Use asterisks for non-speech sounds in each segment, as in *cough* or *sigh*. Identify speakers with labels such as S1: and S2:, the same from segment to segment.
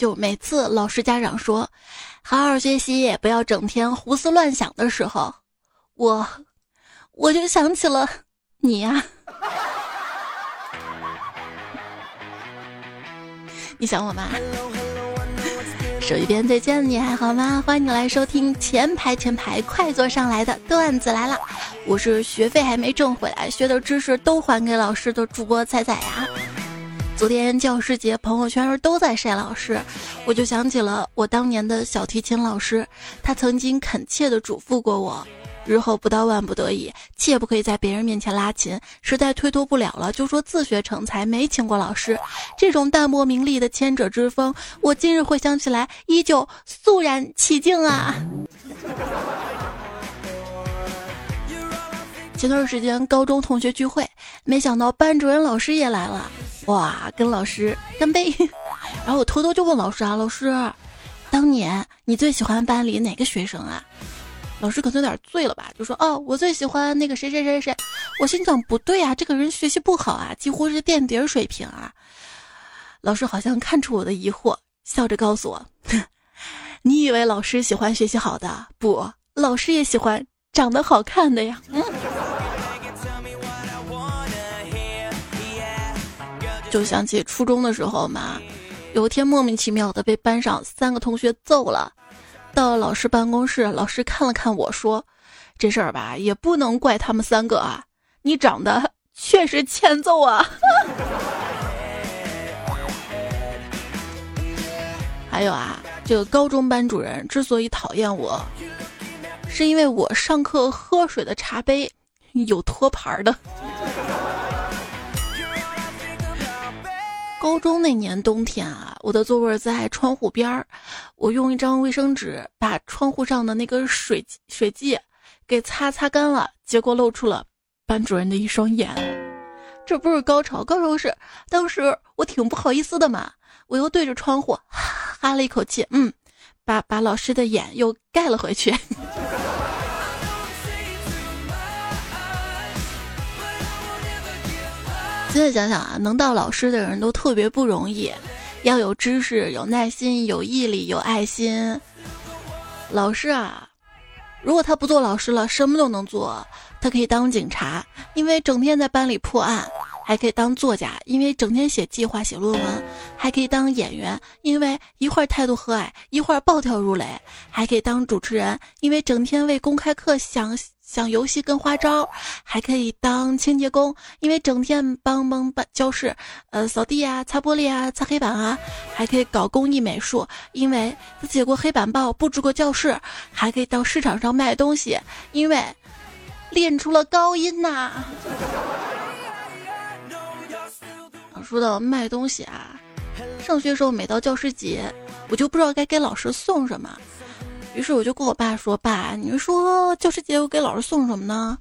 S1: 就每次老师家长说“好好学习，不要整天胡思乱想”的时候，我我就想起了你呀。*laughs* 你想我吗？手一边再见，你还好吗？欢迎你来收听前排前排快坐上来的段子来了，我是学费还没挣回来，学的知识都还给老师的主播彩彩呀。昨天教师节，朋友圈都在晒老师，我就想起了我当年的小提琴老师，他曾经恳切地嘱咐过我。日后不到万不得已，切不可以在别人面前拉琴。实在推脱不了了，就说自学成才，没请过老师。这种淡泊名利的谦者之风，我今日回想起来，依旧肃然起敬啊。前段时间高中同学聚会，没想到班主任老师也来了，哇，跟老师干杯。*laughs* 然后我偷偷就问老师啊，老师，当年你最喜欢班里哪个学生啊？老师可能有点醉了吧，就说：“哦，我最喜欢那个谁谁谁谁。”我心想不对啊，这个人学习不好啊，几乎是垫底水平啊。老师好像看出我的疑惑，笑着告诉我：“ *laughs* 你以为老师喜欢学习好的？不，老师也喜欢长得好看的呀。”嗯。就想起初中的时候嘛，有一天莫名其妙的被班上三个同学揍了。到了老师办公室，老师看了看我说：“这事儿吧，也不能怪他们三个啊，你长得确实欠揍啊。*laughs* ”还有啊，这个高中班主任之所以讨厌我，是因为我上课喝水的茶杯有托盘的。高中那年冬天啊，我的座位在窗户边儿，我用一张卫生纸把窗户上的那个水水迹给擦擦干了，结果露出了班主任的一双眼。这不是高潮，高潮是当时我挺不好意思的嘛，我又对着窗户哈了一口气，嗯，把把老师的眼又盖了回去。现在想想啊，能当老师的人都特别不容易，要有知识、有耐心、有毅力、有爱心。老师啊，如果他不做老师了，什么都能做。他可以当警察，因为整天在班里破案；还可以当作家，因为整天写计划、写论文；还可以当演员，因为一会儿态度和蔼，一会儿暴跳如雷；还可以当主持人，因为整天为公开课想。想游戏跟花招，还可以当清洁工，因为整天帮帮班教室，呃，扫地啊，擦玻璃啊，擦黑板啊，还可以搞工艺美术，因为他写过黑板报，布置过教室，还可以到市场上卖东西，因为练出了高音呐。说到卖东西啊，上学时候每到教师节，我就不知道该给老师送什么。于是我就跟我爸说：“爸，你说教师节我给老师送什么呢？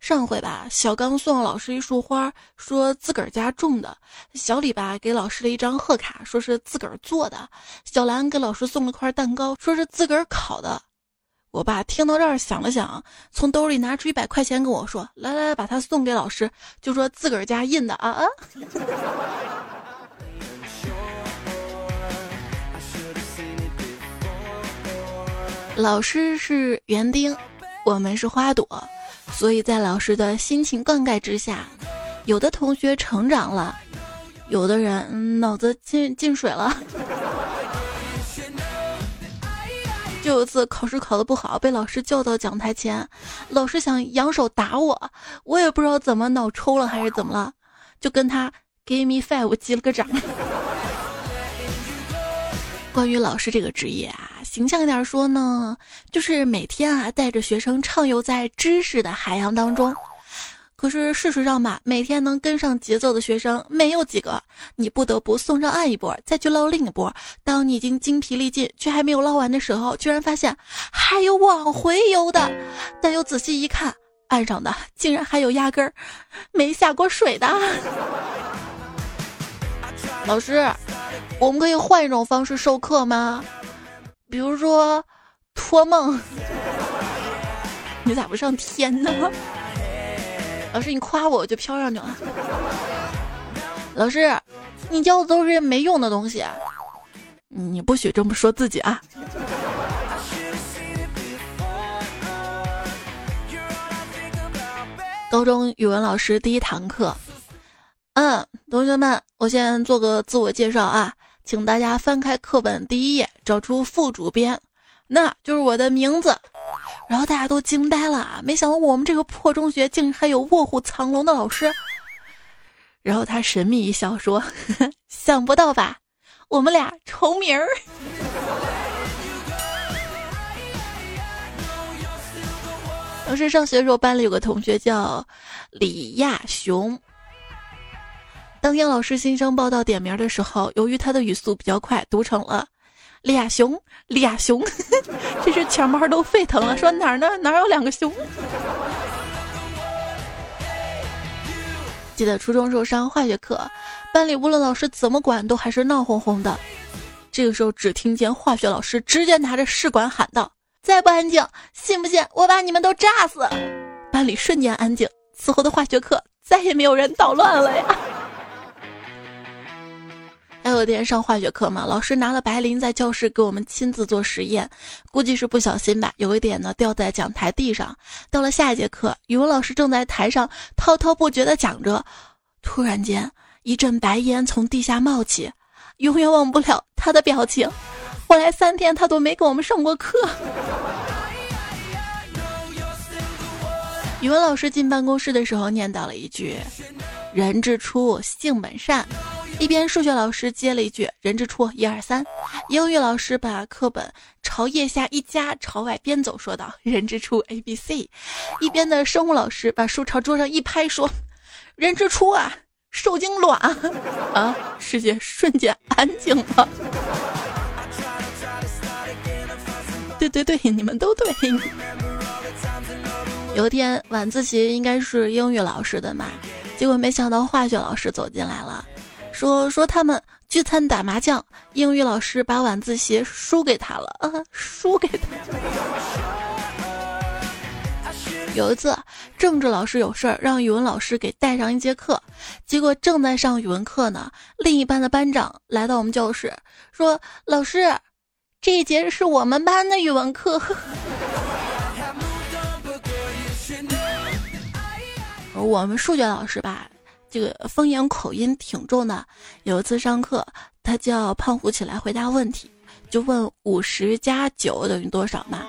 S1: 上回吧，小刚送了老师一束花，说自个儿家种的；小李吧给老师了一张贺卡，说是自个儿做的；小兰给老师送了块蛋糕，说是自个儿烤的。我爸听到这儿想了想，从兜里拿出一百块钱跟我说：‘来来来，把它送给老师，就说自个儿家印的啊啊。’” *laughs* 老师是园丁，我们是花朵，所以在老师的辛勤灌溉之下，有的同学成长了，有的人脑子进进水了。*laughs* 就有一次考试考得不好，被老师叫到讲台前，老师想扬手打我，我也不知道怎么脑抽了还是怎么了，就跟他 give me five 击了个掌。关于老师这个职业啊。形象一点说呢，就是每天啊带着学生畅游在知识的海洋当中。可是事实上吧，每天能跟上节奏的学生没有几个，你不得不送上岸一波，再去捞另一波。当你已经精疲力尽却还没有捞完的时候，居然发现还有往回游的，但又仔细一看，岸上的竟然还有压根儿没下过水的。老师，我们可以换一种方式授课吗？比如说，托梦，你咋不上天呢？老师，你夸我，我就飘上去了。老师，你教的都是没用的东西。你不许这么说自己啊！高中语文老师第一堂课，嗯，同学们，我先做个自我介绍啊，请大家翻开课本第一页，找出副主编，那就是我的名字。然后大家都惊呆了啊，没想到我们这个破中学竟还有卧虎藏龙的老师。然后他神秘一笑说：“ *laughs* 想不到吧，我们俩重名儿。”当时上学的时候，班里有个同学叫李亚雄。当天老师新生报道点名的时候，由于他的语速比较快，读成了李亚雄，李亚雄，*laughs* 这是全班都沸腾了，说哪儿呢？哪儿有两个熊？记得初中时候上化学课，班里无论老师怎么管，都还是闹哄哄的。这个时候，只听见化学老师直接拿着试管喊道。再不安静，信不信我把你们都炸死？班里瞬间安静。此后的化学课再也没有人捣乱了呀。还有天上化学课嘛，老师拿了白磷在教室给我们亲自做实验，估计是不小心吧，有一点呢掉在讲台地上。到了下一节课，语文老师正在台上滔滔不绝地讲着，突然间一阵白烟从地下冒起，永远忘不了他的表情。后来三天他都没给我们上过课。语文老师进办公室的时候念叨了一句：“人之初，性本善。”一边数学老师接了一句：“人之初，一二三。”英语老师把课本朝腋下一夹，朝外边走，说道：“人之初，A B C。”一边的生物老师把书朝桌上一拍，说：“人之初啊，受精卵。”啊！世界瞬间安静了。对对对，你们都对。有一天晚自习应该是英语老师的嘛，结果没想到化学老师走进来了，说说他们聚餐打麻将，英语老师把晚自习输给他了，啊，输给他。有一次政治老师有事儿，让语文老师给带上一节课，结果正在上语文课呢，另一班的班长来到我们教室，说老师。这一节是我们班的语文课，*laughs* 我们数学老师吧，这个方言口音挺重的。有一次上课，他叫胖虎起来回答问题，就问五十加九等于多少嘛？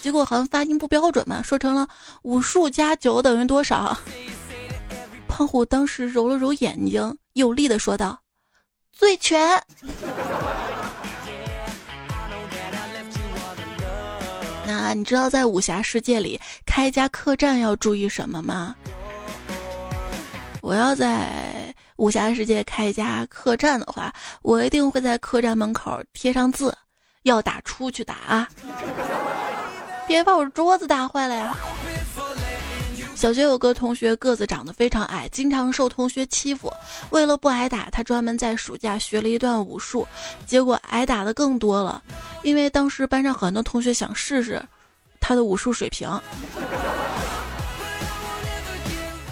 S1: 结果好像发音不标准嘛，说成了五数加九等于多少？胖虎当时揉了揉眼睛，有力的说道：“最全。”那你知道在武侠世界里开一家客栈要注意什么吗？我要在武侠世界开一家客栈的话，我一定会在客栈门口贴上字：要打出去打啊！别把我桌子打坏了呀！小学有个同学个子长得非常矮，经常受同学欺负。为了不挨打，他专门在暑假学了一段武术，结果挨打的更多了。因为当时班上很多同学想试试他的武术水平。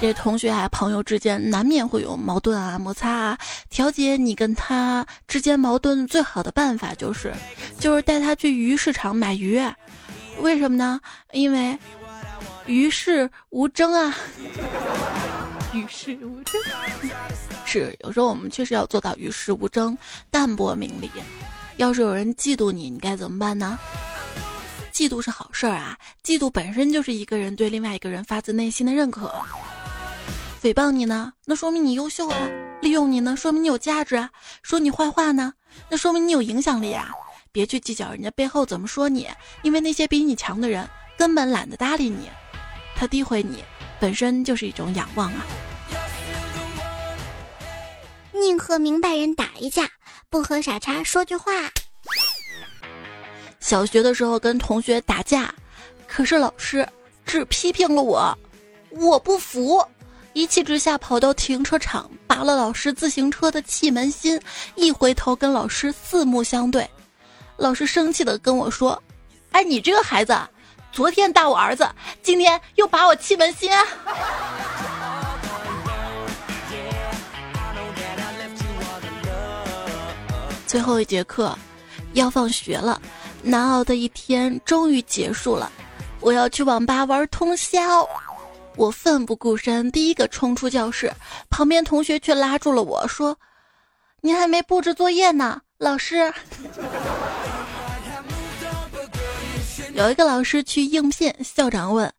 S1: 这同学啊，朋友之间难免会有矛盾啊、摩擦啊。调节你跟他之间矛盾最好的办法就是，就是带他去鱼市场买鱼。为什么呢？因为。与世无争啊！*laughs* 与世无争是有时候我们确实要做到与世无争、淡泊名利。要是有人嫉妒你，你该怎么办呢？嫉妒是好事儿啊！嫉妒本身就是一个人对另外一个人发自内心的认可。诽谤你呢，那说明你优秀啊；利用你呢，说明你有价值啊；说你坏话呢，那说明你有影响力啊。别去计较人家背后怎么说你，因为那些比你强的人根本懒得搭理你。他诋毁你，本身就是一种仰望啊！
S2: 宁和明白人打一架，不和傻叉说句话。
S1: 小学的时候跟同学打架，可是老师只批评了我，我不服，一气之下跑到停车场拔了老师自行车的气门芯，一回头跟老师四目相对，老师生气的跟我说：“哎，你这个孩子。”昨天打我儿子，今天又拔我气门芯。*laughs* 最后一节课，要放学了，难熬的一天终于结束了，我要去网吧玩通宵。我奋不顾身，第一个冲出教室，旁边同学却拉住了我说：“你还没布置作业呢，老师。*laughs* ”有一个老师去应聘，校长问：“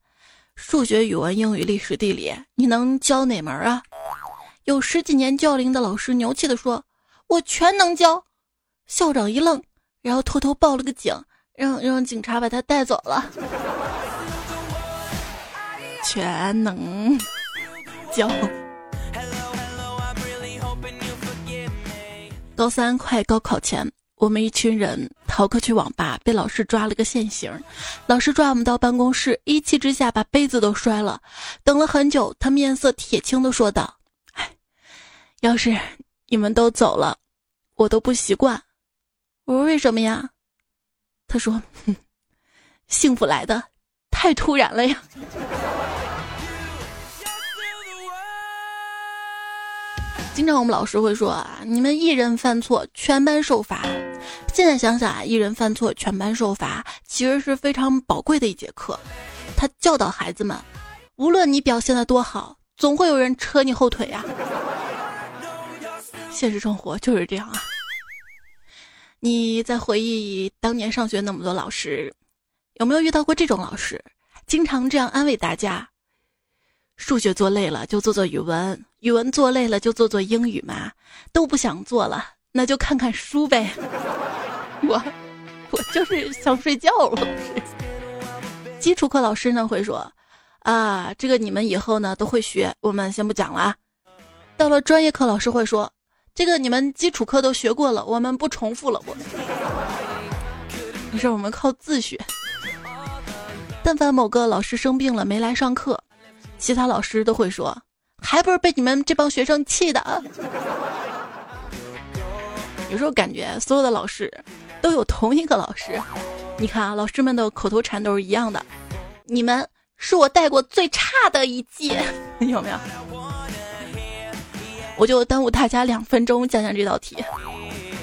S1: 数学、语文、英语、历史、地理，你能教哪门啊？”有十几年教龄的老师牛气地说：“我全能教。”校长一愣，然后偷偷报了个警，让让警察把他带走了。全能教。高三快高考前，我们一群人逃课去网吧，被老师抓了个现行。老师抓我们到办公室，一气之下把杯子都摔了。等了很久，他面色铁青的说道：“哎，要是你们都走了，我都不习惯。”我说：“为什么呀？”他说：“，*laughs* 幸福来的太突然了呀。”经常我们老师会说啊，你们一人犯错，全班受罚。现在想想啊，一人犯错，全班受罚，其实是非常宝贵的一节课。他教导孩子们，无论你表现的多好，总会有人扯你后腿呀。现实生活就是这样啊。你在回忆当年上学那么多老师，有没有遇到过这种老师，经常这样安慰大家？数学做累了就做做语文，语文做累了就做做英语嘛，都不想做了，那就看看书呗。*laughs* 我，我就是想睡觉。了，基础课老师呢会说，啊，这个你们以后呢都会学，我们先不讲了。到了专业课，老师会说，这个你们基础课都学过了，我们不重复了。我，没事，我们靠自学。但凡某个老师生病了没来上课。其他老师都会说，还不是被你们这帮学生气的。有时候感觉所有的老师都有同一个老师，你看啊，老师们的口头禅都是一样的。你们是我带过最差的一届，*laughs* 有没有？我就耽误大家两分钟讲讲这道题。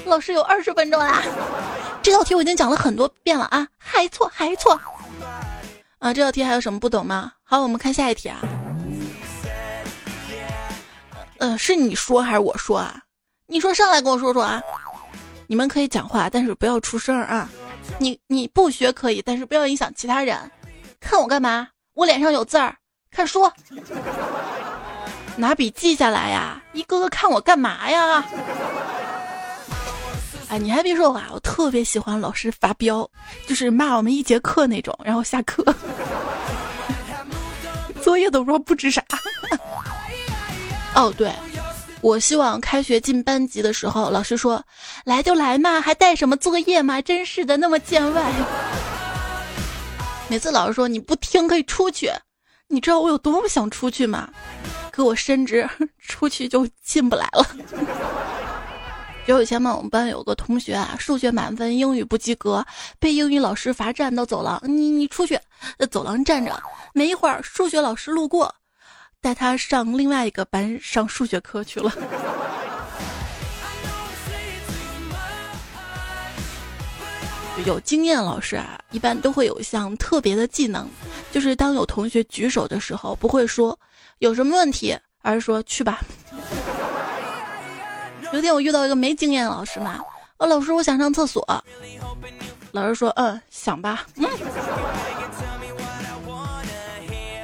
S1: 老师有二十分钟啦，这道题我已经讲了很多遍了啊，还错还错。啊，这道题还有什么不懂吗？好，我们看下一题啊。呃，是你说还是我说啊？你说上来跟我说说啊。你们可以讲话，但是不要出声啊。你你不学可以，但是不要影响其他人。看我干嘛？我脸上有字儿。看书，拿笔记下来呀。一个个看我干嘛呀？哎，你还别说啊，我特别喜欢老师发飙，就是骂我们一节课那种，然后下课，*laughs* 作业都不知道布置啥。哦，对，我希望开学进班级的时候，老师说来就来嘛，还带什么作业嘛？真是的，那么见外。每次老师说你不听可以出去，你知道我有多么想出去吗？给我深知出去就进不来了。就以前嘛，我们班有个同学啊，数学满分，英语不及格，被英语老师罚站到走廊。你你出去，在走廊站着。没一会儿，数学老师路过，带他上另外一个班上数学课去了。有经验老师啊，一般都会有一项特别的技能，就是当有同学举手的时候，不会说有什么问题，而是说去吧。有天我遇到一个没经验的老师嘛，哦，老师，我想上厕所。老师说，嗯，想吧。嗯。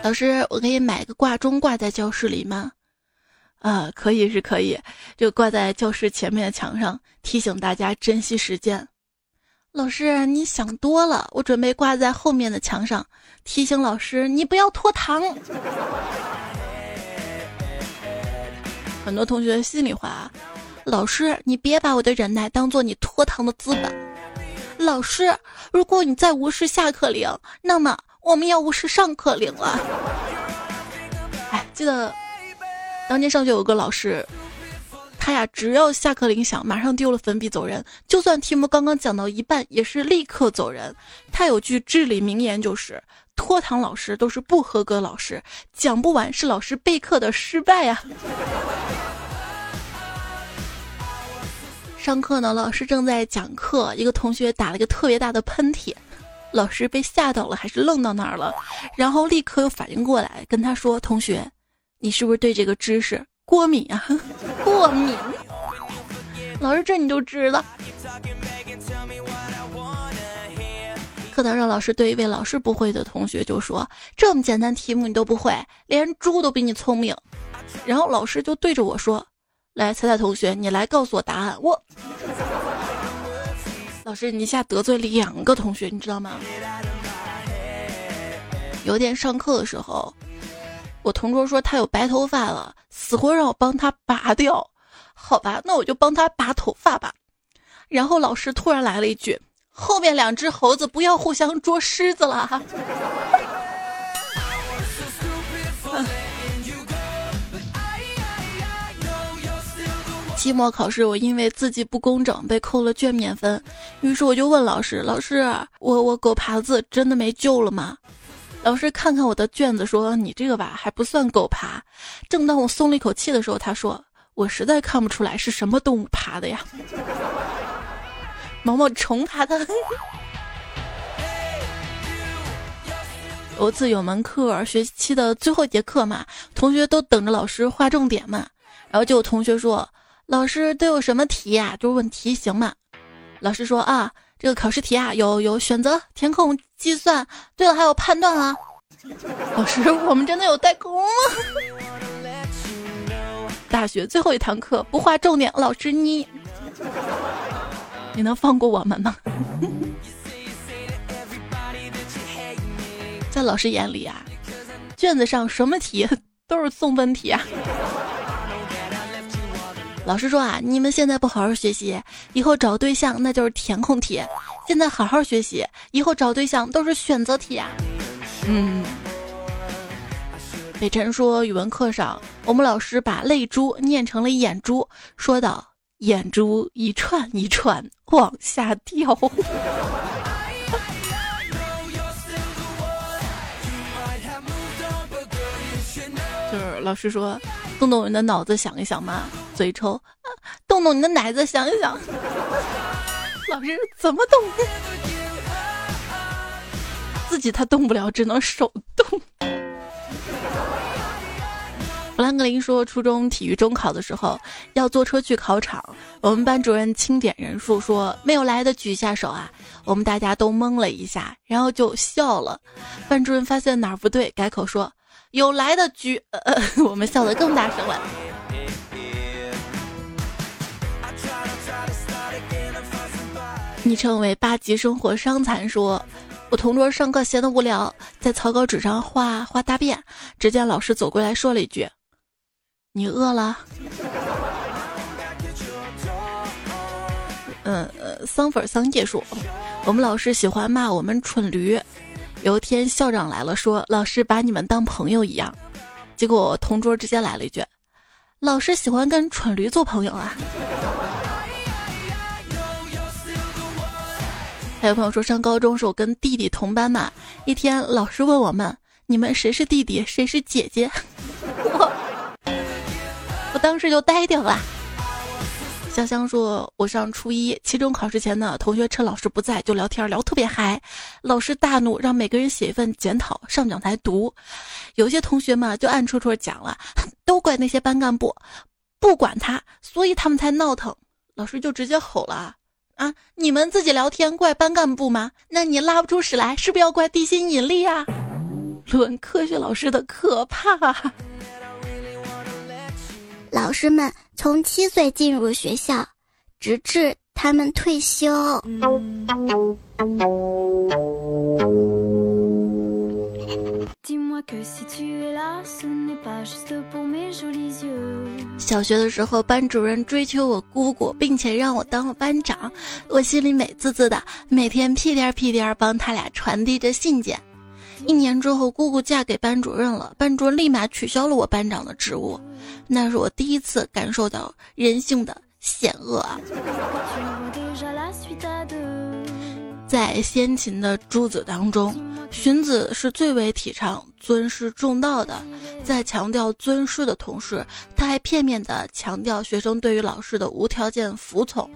S1: 老师，我可以买个挂钟挂在教室里吗？啊，可以是可以，就挂在教室前面的墙上，提醒大家珍惜时间。老师，你想多了，我准备挂在后面的墙上，提醒老师你不要拖堂。很多同学心里话。老师，你别把我的忍耐当做你拖堂的资本。老师，如果你再无视下课铃，那么我们要无视上课铃了。哎，记得当年上学有个老师，他呀，只要下课铃响，马上丢了粉笔走人。就算题目刚刚讲到一半，也是立刻走人。他有句至理名言，就是拖堂老师都是不合格老师，讲不完是老师备课的失败呀。上课呢，老师正在讲课，一个同学打了一个特别大的喷嚏，老师被吓到了，还是愣到那儿了，然后立刻又反应过来，跟他说：“同学，你是不是对这个知识过敏啊？*laughs* 过敏？”老师这你就知道。课堂上，老师对一位老师不会的同学就说：“这么简单题目你都不会，连猪都比你聪明。”然后老师就对着我说：“来，彩彩同学，你来告诉我答案。”我，老师，你一下得罪两个同学，你知道吗？有点上课的时候，我同桌说他有白头发了，死活让我帮他拔掉。好吧，那我就帮他拔头发吧。然后老师突然来了一句。后面两只猴子不要互相捉虱子了期末考试，我因为字迹不工整被扣了卷面分，于是我就问老师：“老师，我我狗爬字真的没救了吗？”老师看看我的卷子说：“你这个吧还不算狗爬。”正当我松了一口气的时候，他说：“我实在看不出来是什么动物爬的呀。*laughs* ”毛毛虫爬的。有次有门课，学期的最后一节课嘛，同学都等着老师划重点嘛，然后就有同学说：“老师都有什么题呀？”就问题型嘛。老师说：“啊，这个考试题啊，有有选择、填空、计算，对了，还有判断啊。”老师，我们真的有代沟吗？大学最后一堂课不划重点，老师你。你能放过我们吗？在老师眼里啊，卷子上什么题都是送分题啊。老师说啊，你们现在不好好学习，以后找对象那就是填空题；现在好好学习，以后找对象都是选择题啊。嗯。北辰说，语文课上，我们老师把泪珠念成了眼珠，说道。眼珠一串一串往下掉，*laughs* 就是老师说，动动你的脑子想一想嘛，嘴抽，动动你的奶子想一想。*laughs* 老师怎么动？自己他动不了，只能手动。弗兰克林说，初中体育中考的时候要坐车去考场，我们班主任清点人数，说没有来的举下手啊。我们大家都懵了一下，然后就笑了。班主任发现哪儿不对，改口说有来的举，呃，*laughs* 我们笑得更大声了。昵称为八级生活伤残说。我同桌上课闲得无聊，在草稿纸上画画大便，只见老师走过来说了一句。你饿了？*laughs* 嗯呃，桑粉桑叶说，我们老师喜欢骂我们蠢驴。有一天校长来了，说老师把你们当朋友一样。结果同桌直接来了一句：“老师喜欢跟蠢驴做朋友啊。”还有朋友说，上高中时候跟弟弟同班嘛，一天老师问我们：“你们谁是弟弟，谁是姐姐？” *laughs* 我。我当时就呆掉了。香香说：“我上初一，期中考试前呢，同学趁老师不在就聊天，聊特别嗨。老师大怒，让每个人写一份检讨上讲台读。有些同学嘛就暗戳戳讲了，都怪那些班干部，不管他，所以他们才闹腾。老师就直接吼了：啊，你们自己聊天怪班干部吗？那你拉不出屎来，是不是要怪地心引力啊？论科学老师的可怕。”
S2: 老师们从七岁进入学校，直至他们退休。
S1: 小学的时候，班主任追求我姑姑，并且让我当了班长，我心里美滋滋的，每天屁颠屁颠帮他俩传递着信件。一年之后，姑姑嫁给班主任了，班主任立马取消了我班长的职务。那是我第一次感受到人性的险恶啊！在先秦的诸子当中，荀子是最为提倡尊师重道的。在强调尊师的同时，他还片面地强调学生对于老师的无条件服从。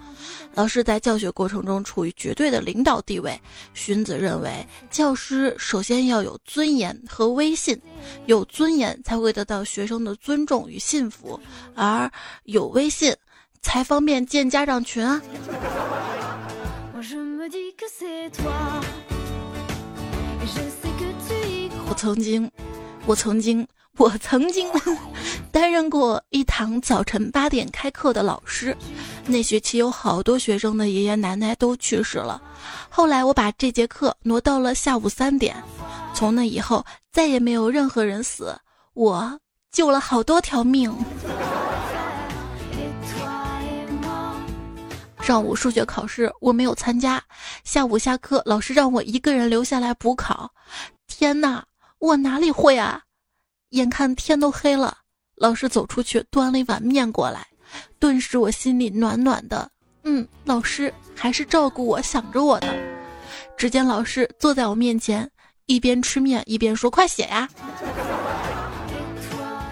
S1: 老师在教学过程中处于绝对的领导地位。荀子认为，教师首先要有尊严和威信，有尊严才会得到学生的尊重与信服，而有威信才方便见家长群啊。我曾经，我曾经，我曾经 *laughs* 担任过一堂早晨八点开课的老师。那学期有好多学生的爷爷奶奶都去世了，后来我把这节课挪到了下午三点。从那以后，再也没有任何人死，我救了好多条命。上午数学考试我没有参加，下午下课老师让我一个人留下来补考。天哪，我哪里会啊！眼看天都黑了，老师走出去端了一碗面过来，顿时我心里暖暖的。嗯，老师还是照顾我，想着我的。只见老师坐在我面前，一边吃面一边说：“快写呀！”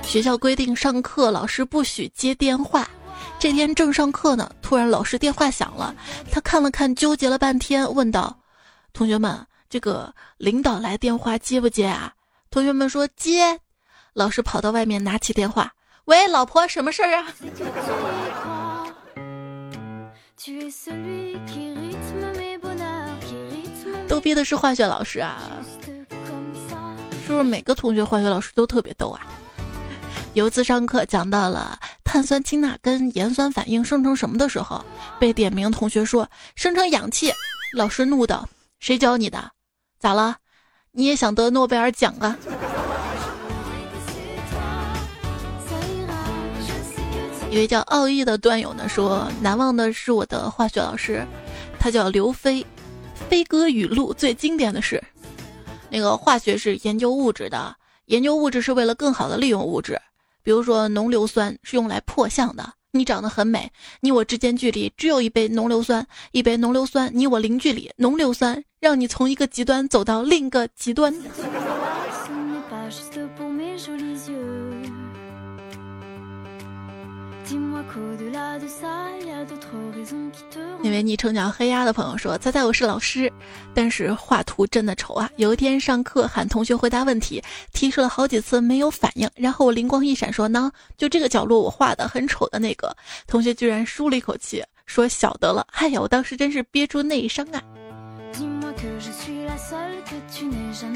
S1: 学校规定上课老师不许接电话。这天正上课呢，突然老师电话响了，他看了看，纠结了半天，问道：“同学们，这个领导来电话接不接啊？”同学们说接。老师跑到外面拿起电话：“喂，老婆，什么事儿啊？” *laughs* 逗逼的是化学老师啊，是不是每个同学化学老师都特别逗啊？*laughs* 有一次上课讲到了碳酸氢钠跟盐酸反应生成什么的时候，被点名同学说生成氧气，老师怒道：“谁教你的？咋了？你也想得诺贝尔奖啊？”一位叫奥义的段友呢说：“难忘的是我的化学老师，他叫刘飞。飞鸽语录最经典的是，那个化学是研究物质的，研究物质是为了更好的利用物质。”比如说，浓硫酸是用来破相的。你长得很美，你我之间距离只有一杯浓硫酸，一杯浓硫酸，你我零距离，浓硫酸让你从一个极端走到另一个极端。那位昵称叫黑鸭的朋友说：“猜猜我是老师，但是画图真的丑啊！有一天上课喊同学回答问题，提出了好几次没有反应，然后我灵光一闪说：呢，就这个角落我画的很丑的那个同学，居然舒了一口气，说晓得了。哎呀，我当时真是憋出内伤啊！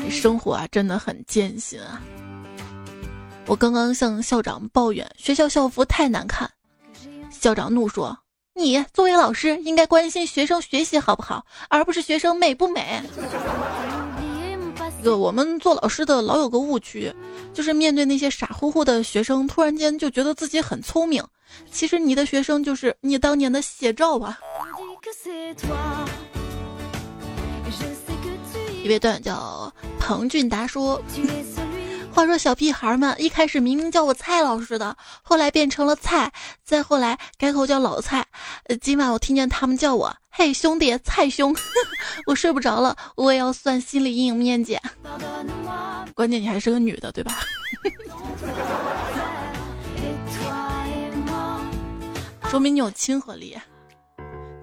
S1: 生活啊，真的很艰辛啊！我刚刚向校长抱怨学校校服太难看。”校长怒说：“你作为老师，应该关心学生学习好不好，而不是学生美不美。”这个我们做老师的老有个误区，就是面对那些傻乎乎的学生，突然间就觉得自己很聪明。其实你的学生就是你当年的写照啊。一位段友叫彭俊达说。话说小屁孩们一开始明明叫我蔡老师的，后来变成了菜，再后来改口叫老蔡。今晚我听见他们叫我“嘿兄弟，蔡兄”，*laughs* 我睡不着了，我也要算心理阴影面积。关键你还是个女的，对吧？*laughs* 说明你有亲和力。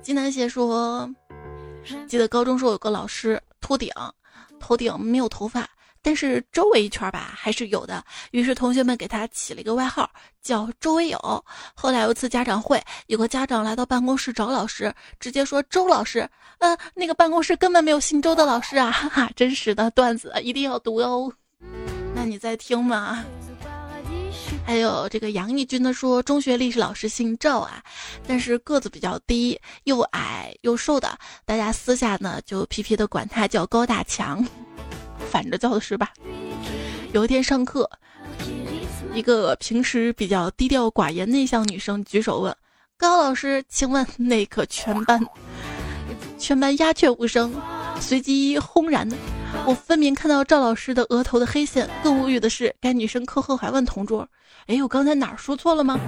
S1: 金南邪说，记得高中时候有个老师秃顶，头顶没有头发。但是周围一圈吧还是有的，于是同学们给他起了一个外号叫“周围友”。后来有一次家长会，有个家长来到办公室找老师，直接说：“周老师，呃，那个办公室根本没有姓周的老师啊！”哈哈，真实的段子一定要读哦。那你在听吗？还有这个杨义军的说，中学历史老师姓赵啊，但是个子比较低，又矮又瘦的，大家私下呢就皮皮的管他叫高大强。反着叫的是吧？有一天上课，一个平时比较低调寡言、内向女生举手问高老师：“请问那个全班？”全班鸦雀无声，随即轰然的。我分明看到赵老师的额头的黑线。更无语的是，该女生课后还问同桌：“哎，我刚才哪儿说错了吗？”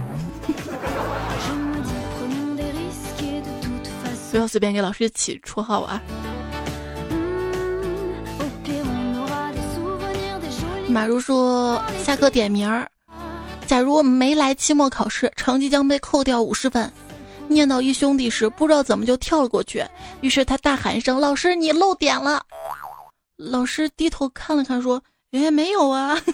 S1: *laughs* 不要随便给老师起绰号啊！马如说下课点名儿，假如没来期末考试，成绩将被扣掉五十分。念到一兄弟时，不知道怎么就跳了过去，于是他大喊一声：“老师，你漏点了！”老师低头看了看，说：“哎，没有啊。*laughs* ”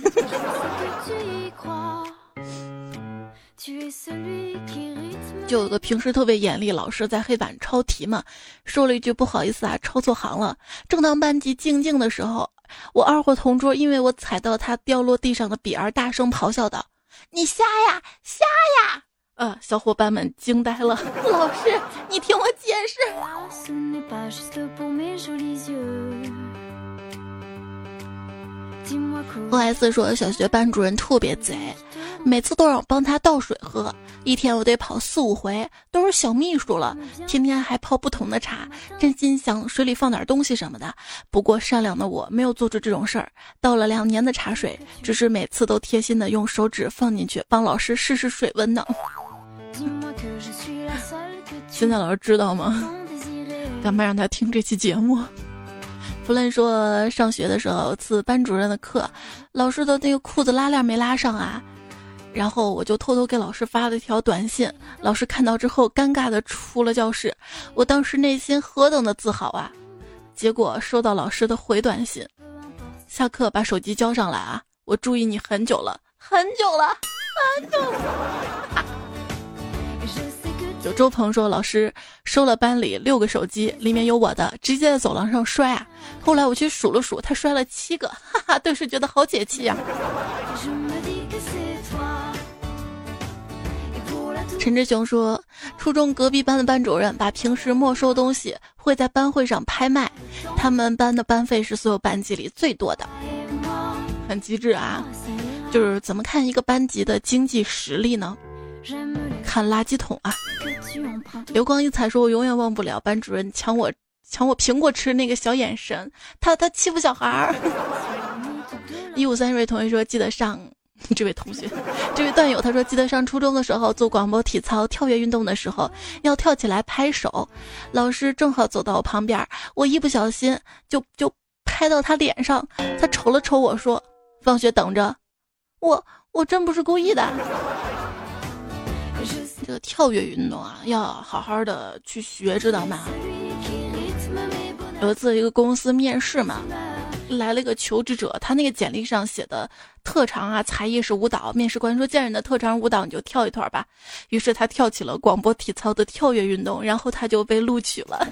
S1: 就有个平时特别严厉老师在黑板抄题嘛，说了一句不好意思啊，抄错行了。正当班级静静的时候，我二货同桌因为我踩到他掉落地上的笔而大声咆哮道：“你瞎呀，瞎呀！”呃，小伙伴们惊呆了。*laughs* 老师，你听我解释。O S 说，小学班主任特别贼，每次都让我帮他倒水喝，一天我得跑四五回，都是小秘书了，天天还泡不同的茶，真心想水里放点东西什么的。不过善良的我没有做出这种事儿，倒了两年的茶水，只是每次都贴心的用手指放进去，帮老师试试水温呢。*laughs* 现在老师知道吗？干嘛让他听这期节目？弗伦说，上学的时候次班主任的课，老师的那个裤子拉链没拉上啊，然后我就偷偷给老师发了一条短信，老师看到之后尴尬的出了教室，我当时内心何等的自豪啊！结果收到老师的回短信，下课把手机交上来啊，我注意你很久了，很久了，很久了。周鹏说：“老师收了班里六个手机，里面有我的，直接在走廊上摔啊！后来我去数了数，他摔了七个，哈哈，顿时觉得好解气呀。”陈志雄说：“初中隔壁班的班主任把平时没收东西会在班会上拍卖，他们班的班费是所有班级里最多的，很机智啊！就是怎么看一个班级的经济实力呢？”看垃圾桶啊！流光溢彩说：“我永远忘不了班主任抢我抢我苹果吃那个小眼神，他他欺负小孩儿。*laughs* ”一五三这位同学说：“记得上 *laughs* 这位同学，这位段友他说记得上初中的时候做广播体操跳跃运动的时候要跳起来拍手，老师正好走到我旁边，我一不小心就就拍到他脸上，他瞅了瞅我说：放学等着，我我真不是故意的。”这个跳跃运动啊，要好好的去学，知道吗？有一次一个公司面试嘛，来了一个求职者，他那个简历上写的特长啊，才艺是舞蹈。面试官说：“见人的特长舞蹈，你就跳一段吧。”于是他跳起了广播体操的跳跃运动，然后他就被录取了。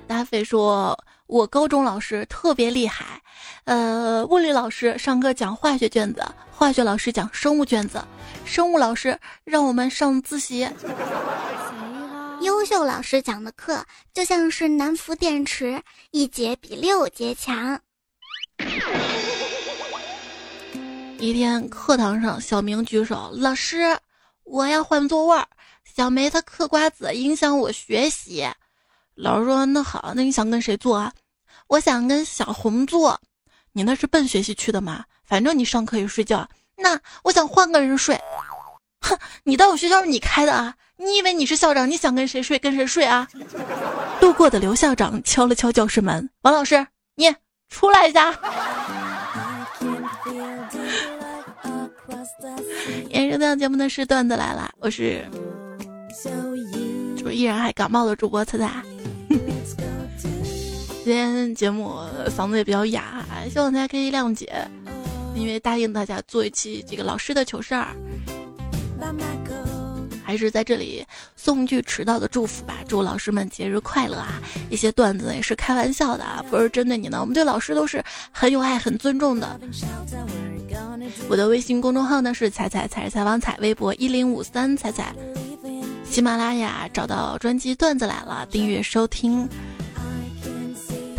S1: *laughs* 大飞说：“我高中老师特别厉害。”呃，物理老师上课讲化学卷子，化学老师讲生物卷子，生物老师让我们上自习。
S2: 优秀老师讲的课就像是南孚电池，一节比六节强。
S1: 一天课堂上，小明举手：“老师，我要换座位儿。”小梅她嗑瓜子，影响我学习。老师说：“那好，那你想跟谁坐啊？”我想跟小红坐。你那是奔学习去的吗？反正你上课也睡觉。那我想换个人睡。哼，你到我学校是你开的啊？你以为你是校长？你想跟谁睡跟谁睡啊？路过的刘校长敲了敲教室门，王老师，你出来一下。演收到节目的是段子来了，我是，是不是依然还感冒的主播彩彩。今天节目嗓子也比较哑，希望大家可以谅解，因为答应大家做一期这个老师的糗事儿，还是在这里送句迟到的祝福吧，祝老师们节日快乐啊！一些段子也是开玩笑的啊，不是针对你的，我们对老师都是很有爱、很尊重的。我的微信公众号呢是彩彩彩采访彩，微博一零五三彩彩，喜马拉雅找到专辑段子来了，订阅收听。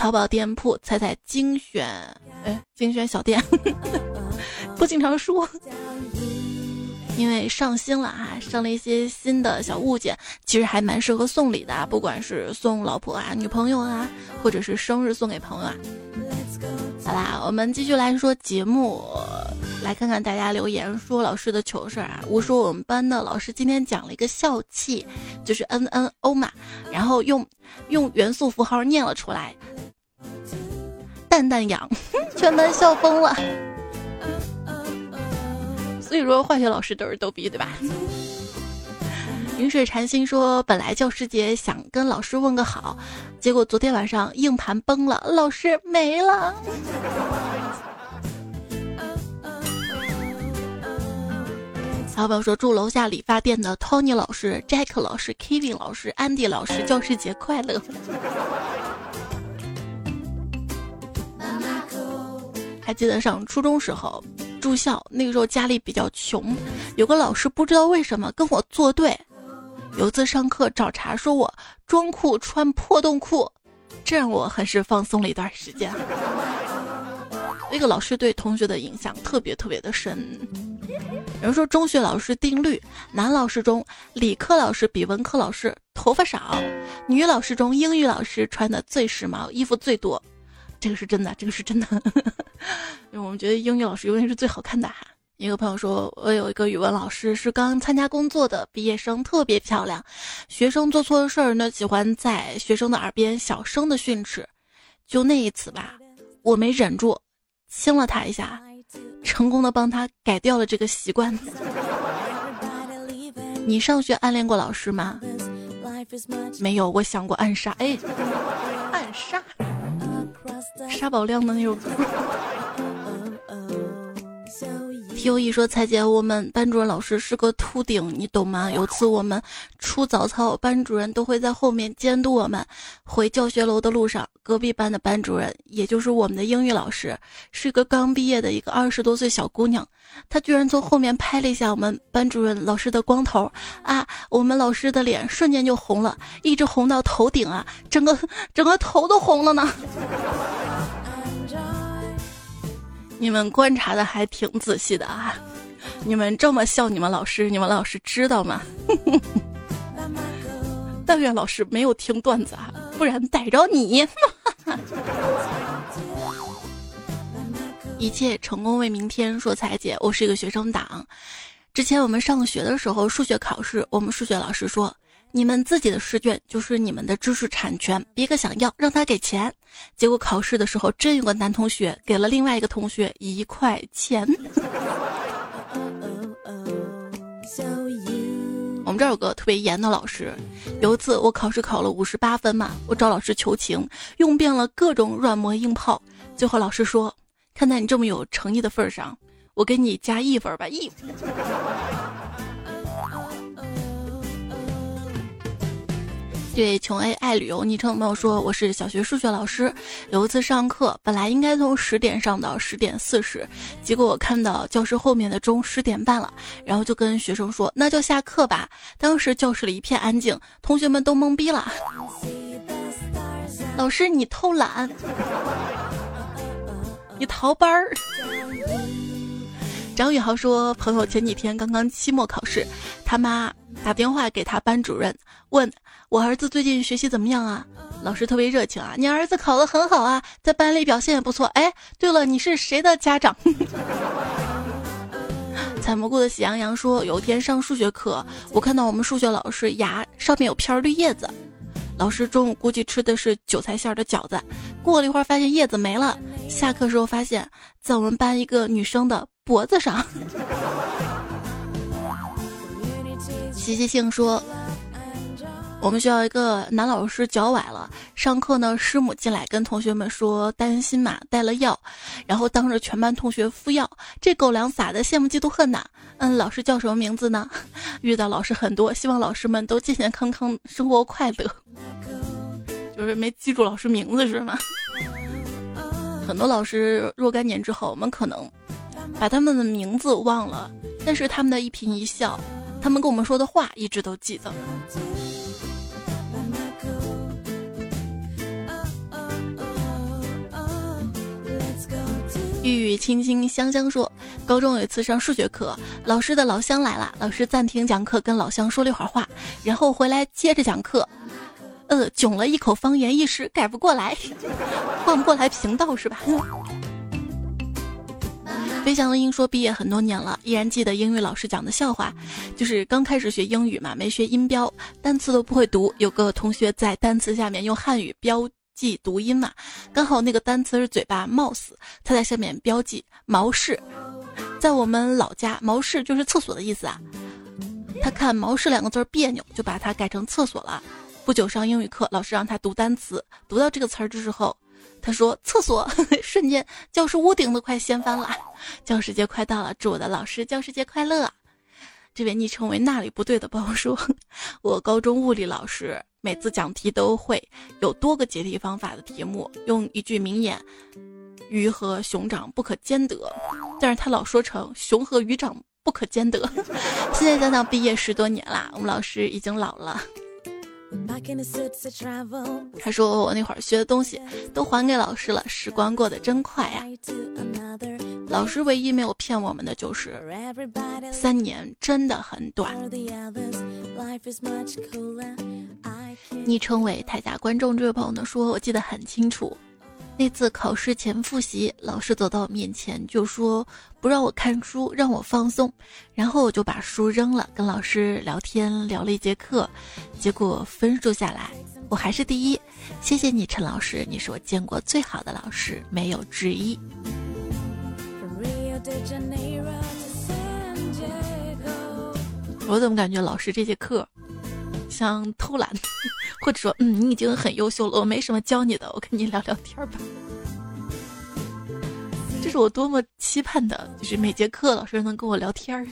S1: 淘宝店铺彩彩精选，哎，精选小店，*laughs* 不经常说，因为上新了哈，上了一些新的小物件，其实还蛮适合送礼的，不管是送老婆啊、女朋友啊，或者是生日送给朋友啊。好啦，我们继续来说节目，来看看大家留言说老师的糗事啊。我说我们班的老师今天讲了一个笑气，就是 N N O 嘛，然后用用元素符号念了出来。蛋蛋痒，*laughs* 全班笑疯了。所以说，化学老师都是逗逼，对吧？云水禅心说：“本来教师节想跟老师问个好，结果昨天晚上硬盘崩了，老师没了。”还有朋友说：“祝楼下理发店的 Tony 老师、Jack 老师、Kevin 老师、Andy 老师教师节快乐。”还记得上初中时候住校，那个时候家里比较穷，有个老师不知道为什么跟我作对。有次上课找茬，说我装酷穿破洞裤，这让我很是放松了一段时间。那个老师对同学的影响特别特别的深。有人说中学老师定律：男老师中理科老师比文科老师头发少，女老师中英语老师穿的最时髦，衣服最多。这个是真的，这个是真的。*laughs* 因为我们觉得英语老师永远是最好看的哈。一个朋友说，我有一个语文老师是刚参加工作的毕业生，特别漂亮。学生做错了事儿呢，喜欢在学生的耳边小声的训斥。就那一次吧，我没忍住，亲了他一下，成功的帮他改掉了这个习惯。*laughs* 你上学暗恋过老师吗？没有，我想过暗杀。哎，暗杀，沙宝亮的那首歌。优一说：“彩姐，我们班主任老师是个秃顶，你懂吗？有次我们出早操，班主任都会在后面监督我们。回教学楼的路上，隔壁班的班主任，也就是我们的英语老师，是个刚毕业的一个二十多岁小姑娘，她居然从后面拍了一下我们班主任老师的光头啊！我们老师的脸瞬间就红了，一直红到头顶啊，整个整个头都红了呢。”你们观察的还挺仔细的啊！你们这么笑你们老师，你们老师知道吗？*laughs* 但愿老师没有听段子啊，不然逮着你！*laughs* 一切成功为明天。说彩姐，我是一个学生党。之前我们上学的时候，数学考试，我们数学老师说。你们自己的试卷就是你们的知识产权，别个想要让他给钱。结果考试的时候，真有个男同学给了另外一个同学一块钱。我们这儿有个特别严的老师，有一次我考试考了五十八分嘛，我找老师求情，用遍了各种软磨硬泡，最后老师说：“看在你这么有诚意的份上，我给你加一分吧，一。”对穷 A 爱旅游昵称的朋友说，我是小学数学老师。有一次上课，本来应该从十点上到十点四十，结果我看到教室后面的钟十点半了，然后就跟学生说，那就下课吧。当时教室里一片安静，同学们都懵逼了。老师，你偷懒，你逃班儿。张宇豪说：“朋友前几天刚刚期末考试，他妈打电话给他班主任，问我儿子最近学习怎么样啊？老师特别热情啊，你儿子考得很好啊，在班里表现也不错。哎，对了，你是谁的家长？” *laughs* 采蘑菇的喜羊羊说：“有一天上数学课，我看到我们数学老师牙上面有片绿叶子，老师中午估计吃的是韭菜馅的饺子。过了一会儿，发现叶子没了。下课时候发现，在我们班一个女生的。”脖子上，习习性说：“我们学校一个男老师脚崴了，上课呢，师母进来跟同学们说担心嘛，带了药，然后当着全班同学敷药，这狗粮撒的羡慕嫉妒恨呐。嗯，老师叫什么名字呢？*laughs* 遇到老师很多，希望老师们都健健康康，生活快乐。就是没记住老师名字是吗？很多老师若干年之后，我们可能。”把他们的名字忘了，但是他们的一颦一笑，他们跟我们说的话一直都记得。玉玉清清香香说，高中有一次上数学课，老师的老乡来了，老师暂停讲课，跟老乡说了一会儿话，然后回来接着讲课。呃，囧了一口方言，一时改不过来，*laughs* 换不过来频道是吧？飞翔的鹰说：“毕业很多年了，依然记得英语老师讲的笑话，就是刚开始学英语嘛，没学音标，单词都不会读。有个同学在单词下面用汉语标记读音嘛，刚好那个单词是嘴巴 mouse，他在上面标记毛氏，在我们老家毛氏就是厕所的意思啊。他看毛氏两个字别扭，就把它改成厕所了。不久上英语课，老师让他读单词，读到这个词儿的时候，他说厕所，*laughs* 瞬间教室屋顶都快掀翻了。教师节快到了，祝我的老师教师节快乐。这位昵称为那里不对的朋友说，我高中物理老师每次讲题都会有多个解题方法的题目，用一句名言：“鱼和熊掌不可兼得。”但是他老说成“熊和鱼掌不可兼得”。现在想想，毕业十多年啦，我们老师已经老了。他说：“我那会儿学的东西都还给老师了，时光过得真快呀。”老师唯一没有骗我们的就是三年真的很短。昵称为台下观众这位朋友呢说：“我记得很清楚。”那次考试前复习，老师走到我面前就说不让我看书，让我放松，然后我就把书扔了，跟老师聊天聊了一节课，结果分数下来我还是第一。谢谢你，陈老师，你是我见过最好的老师，没有之一。我怎么感觉老师这节课像偷懒？或者说，嗯，你已经很优秀了，我没什么教你的，我跟你聊聊天吧。这是我多么期盼的，就是每节课老师能跟我聊天儿，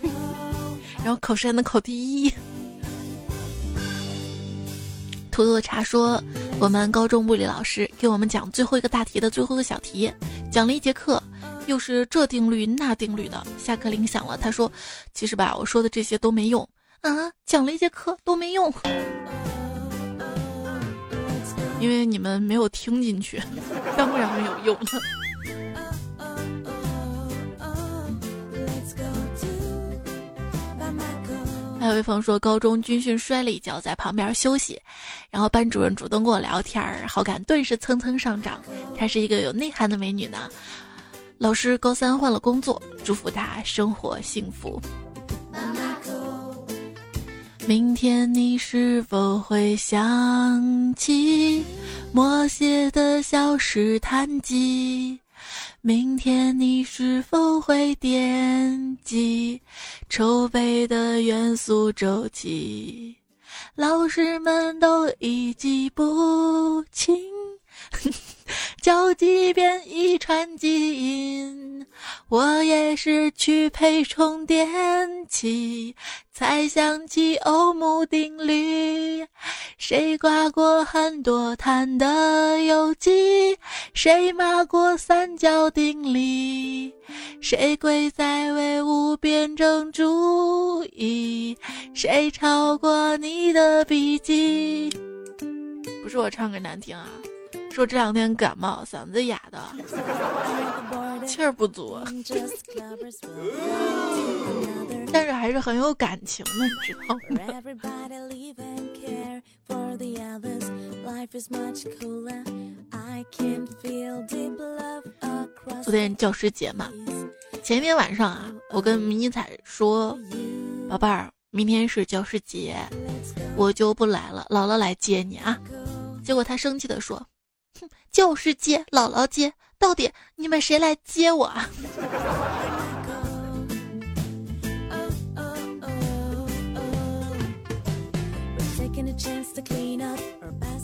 S1: 然后考试还能考第一。图图的茶说，我们高中物理老师给我们讲最后一个大题的最后一个小题，讲了一节课，又是这定律那定律的。下课铃响了，他说，其实吧，我说的这些都没用啊，讲了一节课都没用。因为你们没有听进去，当然没有用了。还有位朋友说，高中军训摔了一跤，在旁边休息，然后班主任主动跟我聊天儿，好感顿时蹭蹭上涨。她是一个有内涵的美女呢。老师高三换了工作，祝福她生活幸福。妈妈明天你是否会想起默写的小石潭记？明天你是否会惦记筹备的元素周期？老师们都已记不清。叫几遍遗传基因，我也是去配充电器，才想起欧姆定律。谁刮过很多碳的有机？谁骂过三角定理？谁跪在唯物辩证主义？谁抄过你的笔记？不是我唱歌难听啊。说这两天感冒，嗓子哑的，*laughs* 气儿不足，但是还是很有感情的，你知道吗？昨天教师节嘛，前一天晚上啊，我跟迷彩说，宝贝儿，明天是教师节，我就不来了，姥姥来接你啊。结果他生气的说。教师接，姥姥接，到底你们谁来接我？*laughs*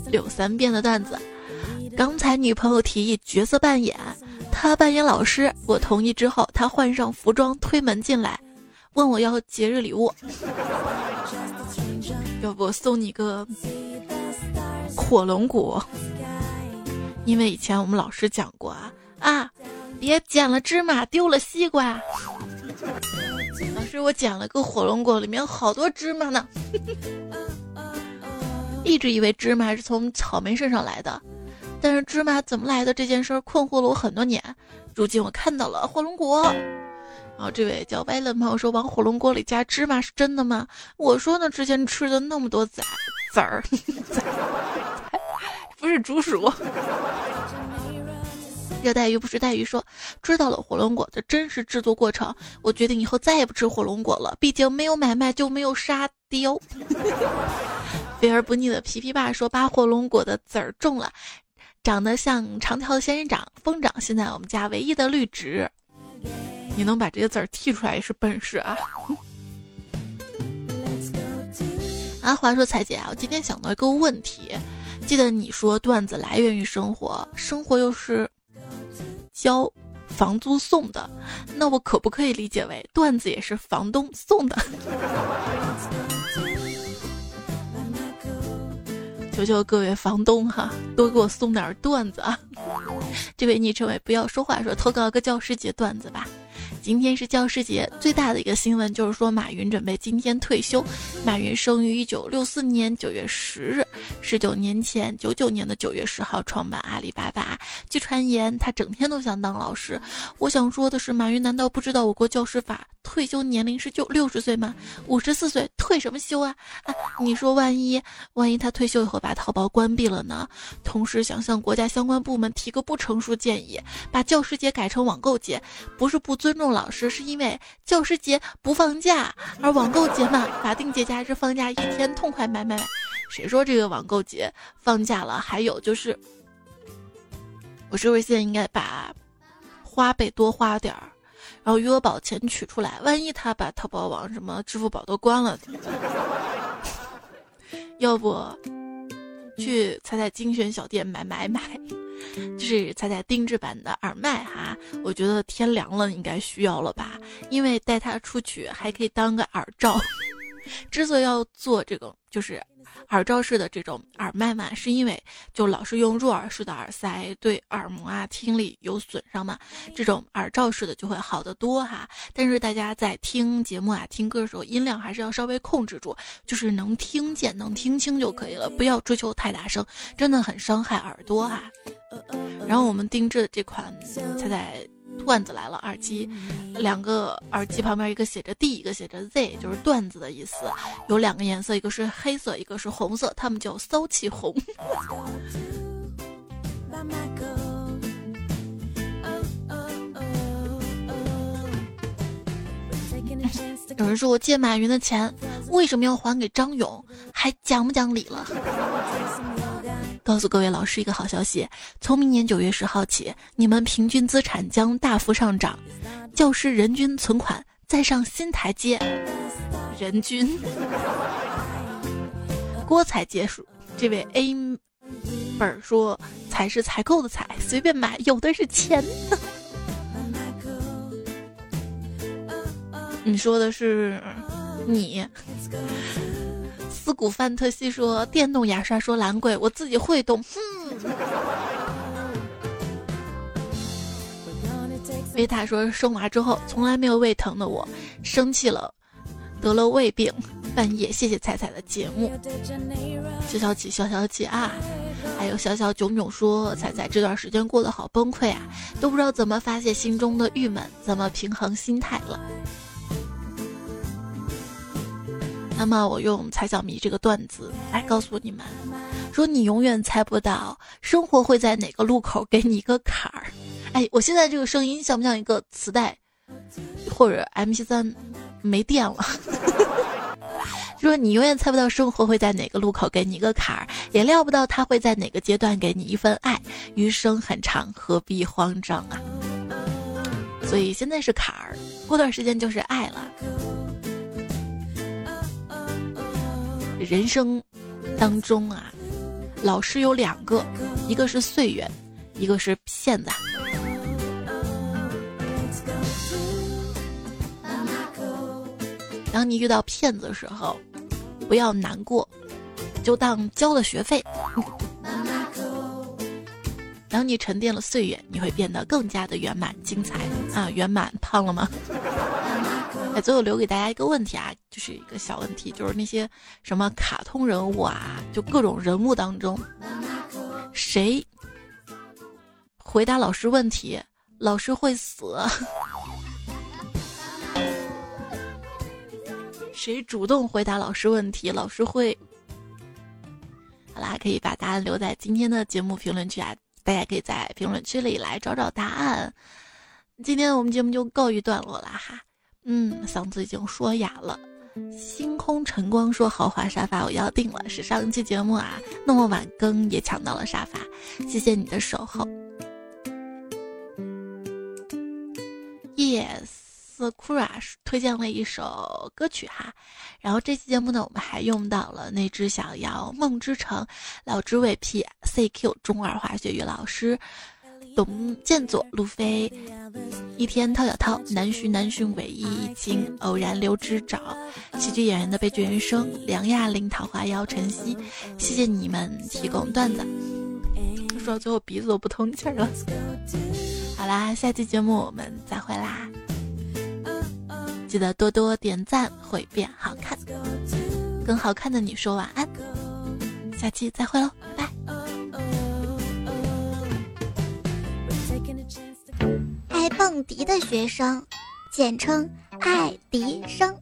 S1: 柳三变的段子，刚才女朋友提议角色扮演，她扮演老师，我同意之后，她换上服装推门进来，问我要节日礼物，*laughs* 要不送你个火龙果。因为以前我们老师讲过啊啊，别捡了芝麻丢了西瓜。老师，我捡了个火龙果，里面好多芝麻呢。*laughs* 一直以为芝麻是从草莓身上来的，但是芝麻怎么来的这件事儿困惑了我很多年。如今我看到了火龙果。然后这位叫歪冷朋友说：“往火龙果里加芝麻是真的吗？”我说呢，之前吃的那么多籽籽儿。*laughs* 不是竹鼠。*laughs* 热带鱼不是带鱼说知道了火龙果的真实制作过程，我决定以后再也不吃火龙果了。毕竟没有买卖就没有沙雕。*laughs* 肥而不腻的皮皮爸说把火龙果的籽儿种了，长得像长条仙人掌，疯长，现在我们家唯一的绿植。你能把这个籽儿剔出来也是本事啊！啊，话说彩姐啊，我今天想到一个问题，记得你说段子来源于生活，生活又是交房租送的，那我可不可以理解为段子也是房东送的？求求各位房东哈，多给我送点段子啊！这位昵称为不要说话说投稿个教师节段子吧。今天是教师节，最大的一个新闻就是说马云准备今天退休。马云生于一九六四年九月十日，十九年前九九年的九月十号创办阿里巴巴。据传言，他整天都想当老师。我想说的是，马云难道不知道我国教师法退休年龄是就六十岁吗？五十四岁退什么休啊？啊，你说万一万一他退休以后把淘宝关闭了呢？同时想向国家相关部门提个不成熟建议，把教师节改成网购节，不是不尊重。老师是因为教师节不放假，而网购节嘛，法定节假日放假一天，痛快买买买。谁说这个网购节放假了？还有就是，我是不是现在应该把花呗多花点儿，然后余额宝钱取出来？万一他把淘宝网、什么支付宝都关了，要不去踩踩精选小店买买买。就是彩彩定制版的耳麦哈，我觉得天凉了应该需要了吧，因为带它出去还可以当个耳罩。*laughs* 之所以要做这个，就是。耳罩式的这种耳麦嘛，是因为就老是用入耳式的耳塞，对耳膜啊听力有损伤嘛。这种耳罩式的就会好得多哈。但是大家在听节目啊、听歌的时候，音量还是要稍微控制住，就是能听见、能听清就可以了，不要追求太大声，真的很伤害耳朵哈。然后我们定制的这款彩彩。段子来了，耳机，两个耳机旁边一个写着 D，一个写着 Z，就是段子的意思。有两个颜色，一个是黑色，一个是红色，它们叫骚气红。*laughs* 有人说我借马云的钱，为什么要还给张勇？还讲不讲理了？告诉各位老师一个好消息，从明年九月十号起，你们平均资产将大幅上涨，教师人均存款再上新台阶。人均。郭采洁说，这位 A 本说采是采购的采，随便买，有的是钱。*laughs* 你说的是你。思古范特西说电动牙刷说蓝鬼，我自己会动。哼。*laughs* 维塔说生娃之后从来没有胃疼的我，生气了，得了胃病，半夜谢谢彩彩的节目。小小起小小起啊！还有小小囧囧说彩彩这段时间过得好崩溃啊，都不知道怎么发泄心中的郁闷，怎么平衡心态了。那么我用猜小迷这个段子来告诉你们，说你永远猜不到生活会在哪个路口给你一个坎儿。哎，我现在这个声音像不像一个磁带，或者 M P 三没电了？*laughs* 说你永远猜不到生活会在哪个路口给你一个坎儿，也料不到他会在哪个阶段给你一份爱。余生很长，何必慌张啊？所以现在是坎儿，过段时间就是爱了。人生当中啊，老师有两个，一个是岁月，一个是骗子。当你遇到骗子的时候，不要难过，就当交了学费。当你沉淀了岁月，你会变得更加的圆满精彩啊！圆满胖了吗？哎，最后留给大家一个问题啊，就是一个小问题，就是那些什么卡通人物啊，就各种人物当中，谁回答老师问题，老师会死？谁主动回答老师问题，老师会？好啦，可以把答案留在今天的节目评论区啊，大家可以在评论区里来找找答案。今天我们节目就告一段落了哈。嗯，嗓子已经说哑了。星空晨光说豪华沙发我要定了，是上一期节目啊，那么晚更也抢到了沙发，谢谢你的守候。Yes，Crush 推荐了一首歌曲哈，然后这期节目呢，我们还用到了那只小羊梦之城，老之尾 P C Q 中二化学与老师。董建佐、路飞，一天涛小涛，南浔南浔韦一经，偶然刘之找，喜剧演员的悲剧人生，梁亚玲、桃花妖、晨曦，谢谢你们提供段子。说到最后鼻子都不通气了。好啦，下期节目我们再会啦！记得多多点赞，会变好看。跟好看的你说晚安，下期再会喽，拜拜。
S2: 爱蹦迪的学生，简称爱迪生。